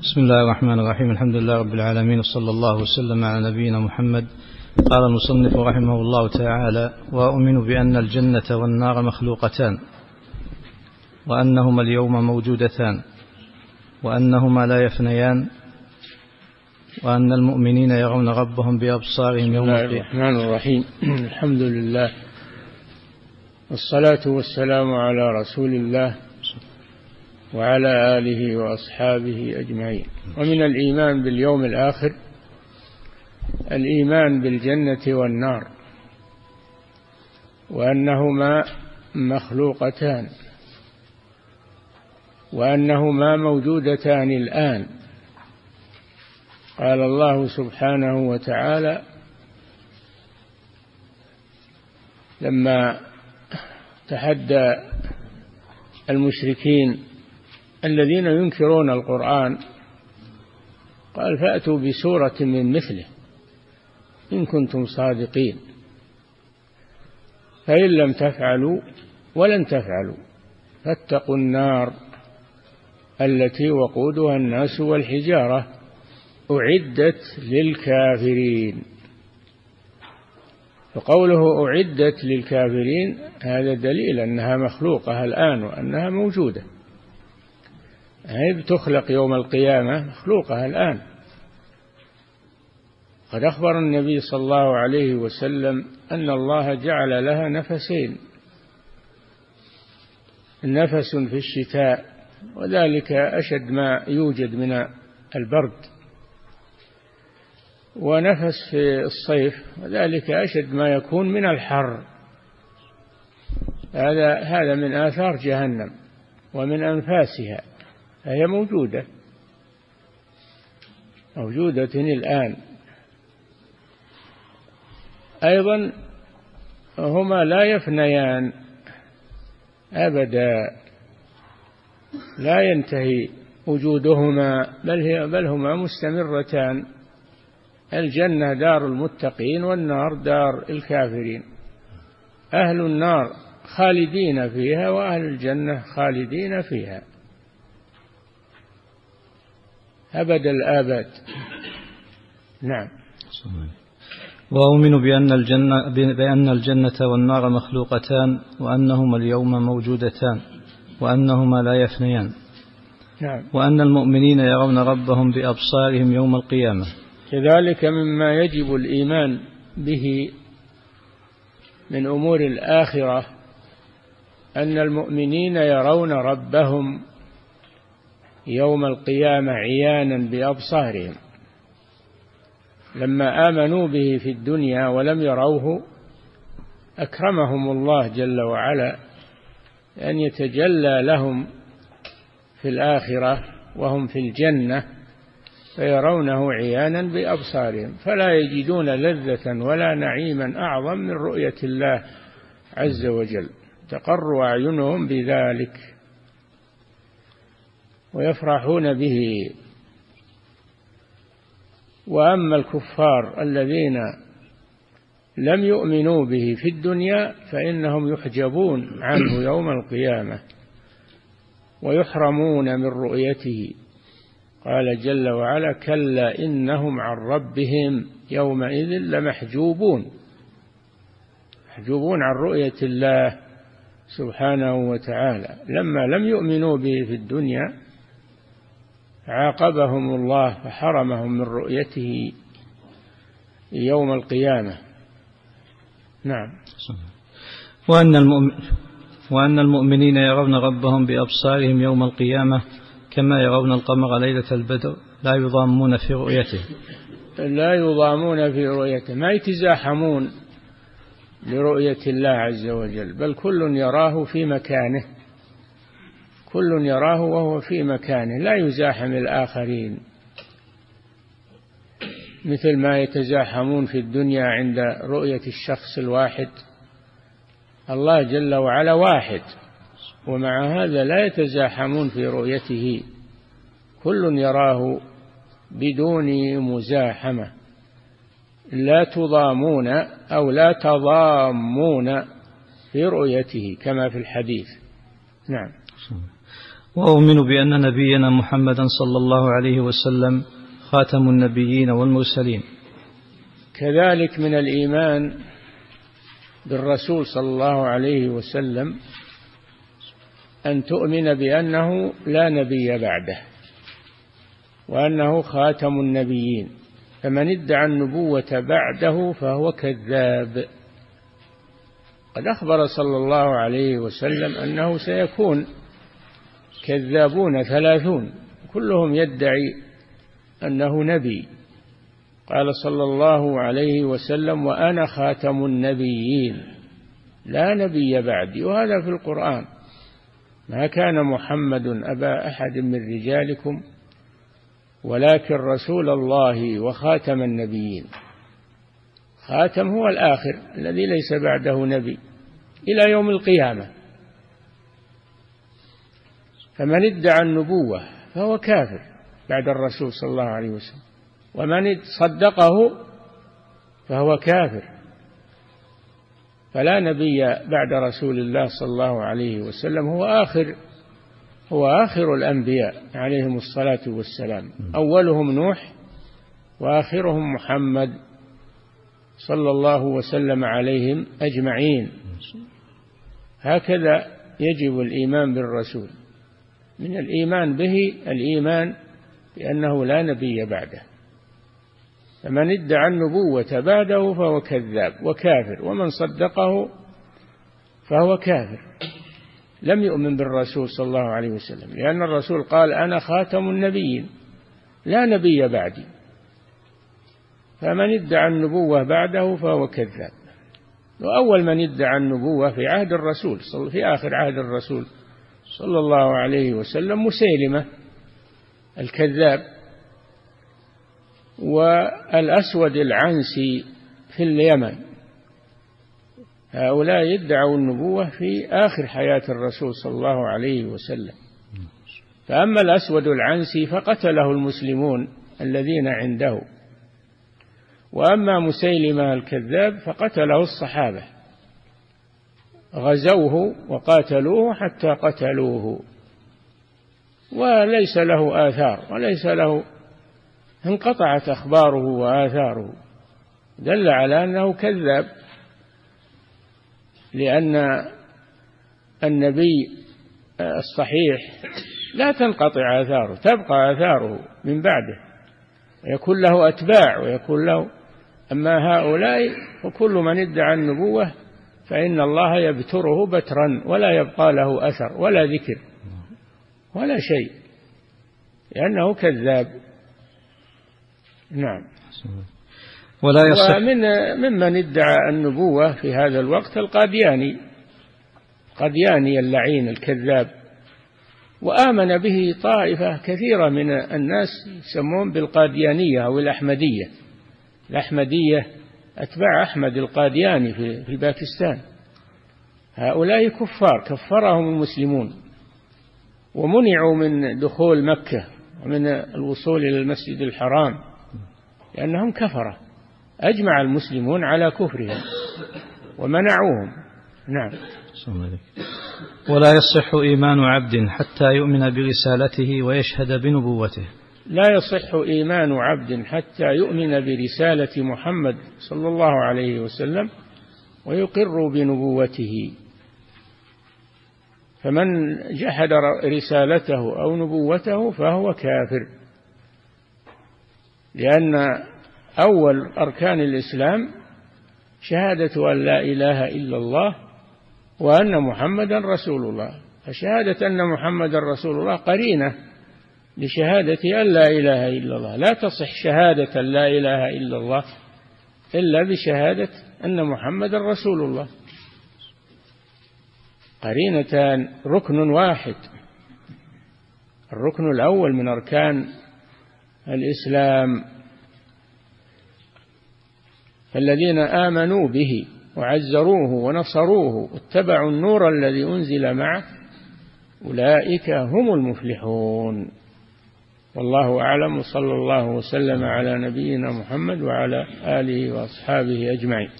بسم الله الرحمن الرحيم. الحمد لله رب العالمين وصلى الله وسلم على نبينا محمد. قال المصنف رحمه الله تعالى وأؤمن بأن الجنة والنار مخلوقتان وأنهما اليوم موجودتان وأنهما لا يفنيان وأن المؤمنين يرون ربهم بأبصارهم يوم القيامة. الرحمن الرحيم. الحمد لله والصلاة والسلام على رسول الله وعلى آله وأصحابه أجمعين. ومن الإيمان باليوم الآخر الإيمان بالجنة والنار وأنهما مخلوقتان وأنهما موجودتان الآن. قال الله سبحانه وتعالى لما تحدى المشركين الذين ينكرون القرآن قال فأتوا بسورة من مثله إن كنتم صادقين فإن لم تفعلوا ولن تفعلوا فاتقوا النار التي وقودها الناس والحجارة أعدت للكافرين فقوله أعدت للكافرين هذا دليل أنها مخلوقة الآن وأنها موجودة هي بتخلق يوم القيامة؟ مخلوقة الآن. قد أخبر النبي صلى الله عليه وسلم أن الله جعل لها نفسين. نفس في الشتاء وذلك أشد ما يوجد من البرد. ونفس في الصيف وذلك أشد ما يكون من الحر. هذا هذا من آثار جهنم ومن أنفاسها. فهي موجودة. موجودة الآن. أيضا هما لا يفنيان أبدا. لا ينتهي وجودهما بل هي بل هما مستمرتان. الجنة دار المتقين والنار دار الكافرين. أهل النار خالدين فيها وأهل الجنة خالدين فيها. أبد الآباد. نعم. وأؤمن بأن الجنة, بأن الجنة والنار مخلوقتان وأنهما اليوم موجودتان وأنهما لا يفنيان. نعم. وأن المؤمنين يرون ربهم بأبصارهم يوم القيامة. كذلك مما يجب الإيمان به من أمور الآخرة أن المؤمنين يرون ربهم يوم القيامة عيانا بأبصارهم. لما آمنوا به في الدنيا ولم يروه أكرمهم الله جل وعلا أن يتجلى لهم في الآخرة وهم في الجنة فيرونه عيانا بأبصارهم. فلا يجدون لذة ولا نعيما أعظم من رؤية الله عز وجل. تقر أعينهم بذلك. ويفرحون به. وأما الكفار الذين لم يؤمنوا به في الدنيا فإنهم يحجبون عنه يوم القيامة ويحرمون من رؤيته. قال جل وعلا كلا إنهم عن ربهم يومئذ لمحجوبون. محجوبون عن رؤية الله سبحانه وتعالى. لما لم يؤمنوا به في الدنيا عاقبهم الله فحرمهم من رؤيته يوم القيامة. نعم. وأن المؤمن وأن المؤمنين يرون ربهم بأبصارهم يوم القيامة كما يرون القمر ليلة البدر لا يضامون في رؤيته. لا يضامون في رؤيته ما يتزاحمون لرؤية الله عز وجل بل كل يراه في مكانه. كل يراه وهو في مكانه لا يزاحم الآخرين. مثل ما يتزاحمون في الدنيا عند رؤية الشخص الواحد الله جل وعلا واحد ومع هذا لا يتزاحمون في رؤيته. كل يراه بدون مزاحمة. لا تضامون أو لا تضامون في رؤيته كما في الحديث. نعم. وأؤمن بأن نبينا محمدا صلى الله عليه وسلم خاتم النبيين والمرسلين. كذلك من الإيمان بالرسول صلى الله عليه وسلم أن تؤمن بأنه لا نبي بعده وأنه خاتم النبيين. فمن ادعى النبوة بعده فهو كذاب. قد أخبر صلى الله عليه وسلم أنه سيكون كذابون ثلاثون كلهم يدعي أنه نبي. قال صلى الله عليه وسلم وأنا خاتم النبيين لا نبي بعدي. وهذا في القرآن. ما كان محمد أبا أحد من رجالكم ولكن رسول الله وخاتم النبيين. خاتم هو الآخر الذي ليس بعده نبي إلى يوم القيامة. فمن ادعى النبوة فهو كافر بعد الرسول صلى الله عليه وسلم ومن صدقه فهو كافر. فلا نبي بعد رسول الله صلى الله عليه وسلم هو آخر هو آخر الأنبياء عليهم الصلاة والسلام. أولهم نوح وآخرهم محمد صلى الله وسلم عليهم أجمعين. هكذا يجب الإيمان بالرسول. من الإيمان به الإيمان بأنه لا نبي بعده. فمن ادعى النبوة بعده فهو كذاب وكافر ومن صدقه فهو كافر. لم يؤمن بالرسول صلى الله عليه وسلم لأن الرسول قال أنا خاتم النبيين لا نبي بعدي. فمن ادعى النبوة بعده فهو كذاب. وأول من ادعى النبوة في عهد الرسول في آخر عهد الرسول صلى الله عليه وسلم مسيلمة الكذاب والأسود العنسي في اليمن. هؤلاء يدعوا النبوة في آخر حياة الرسول صلى الله عليه وسلم. فأما الأسود العنسي فقتله المسلمون الذين عنده. وأما مسيلمة الكذاب فقتله الصحابة. غزوه وقاتلوه حتى قتلوه. وليس له آثار وليس له انقطعت أخباره وآثاره. دل على أنه كذاب. لأن النبي الصحيح لا تنقطع آثاره تبقى آثاره من بعده. ويكون له أتباع ويكون له أما هؤلاء فكل من ادعى النبوة فإن الله يبتره بترا ولا يبقى له أثر ولا ذكر ولا شيء لأنه كذاب. نعم. ولا يصح ومن ممن ادعى النبوة في هذا الوقت القادياني. قادياني اللعين الكذاب. وآمن به طائفة كثيرة من الناس يسمون بالقاديانية أو الأحمدية. الأحمدية أتباع أحمد القادياني في باكستان. هؤلاء كفار كفرهم المسلمون ومنعوا من دخول مكة ومن الوصول إلى المسجد الحرام لأنهم كفرة. أجمع المسلمون على كفرهم ومنعوهم. نعم. ولا يصح إيمان عبد حتى يؤمن برسالته ويشهد بنبوته. لا يصح إيمان عبد حتى يؤمن برسالة محمد صلى الله عليه وسلم ويقر بنبوته. فمن جحد رسالته أو نبوته فهو كافر لأن أول أركان الإسلام شهادة أن لا إله إلا الله وأن محمدا رسول الله. فشهادة أن محمدا رسول الله قرينة لشهادة أن لا إله إلا الله. لا تصح شهادة لا إله إلا الله إلا بشهادة أن محمدا رسول الله. قرينتان ركن واحد. الركن الأول من أركان الإسلام. فالذين آمنوا به وعزروه ونصروه واتبعوا النور الذي أنزل معه أولئك هم المفلحون. والله أعلم وصلى الله وسلم على نبينا محمد وعلى آله وأصحابه أجمعين.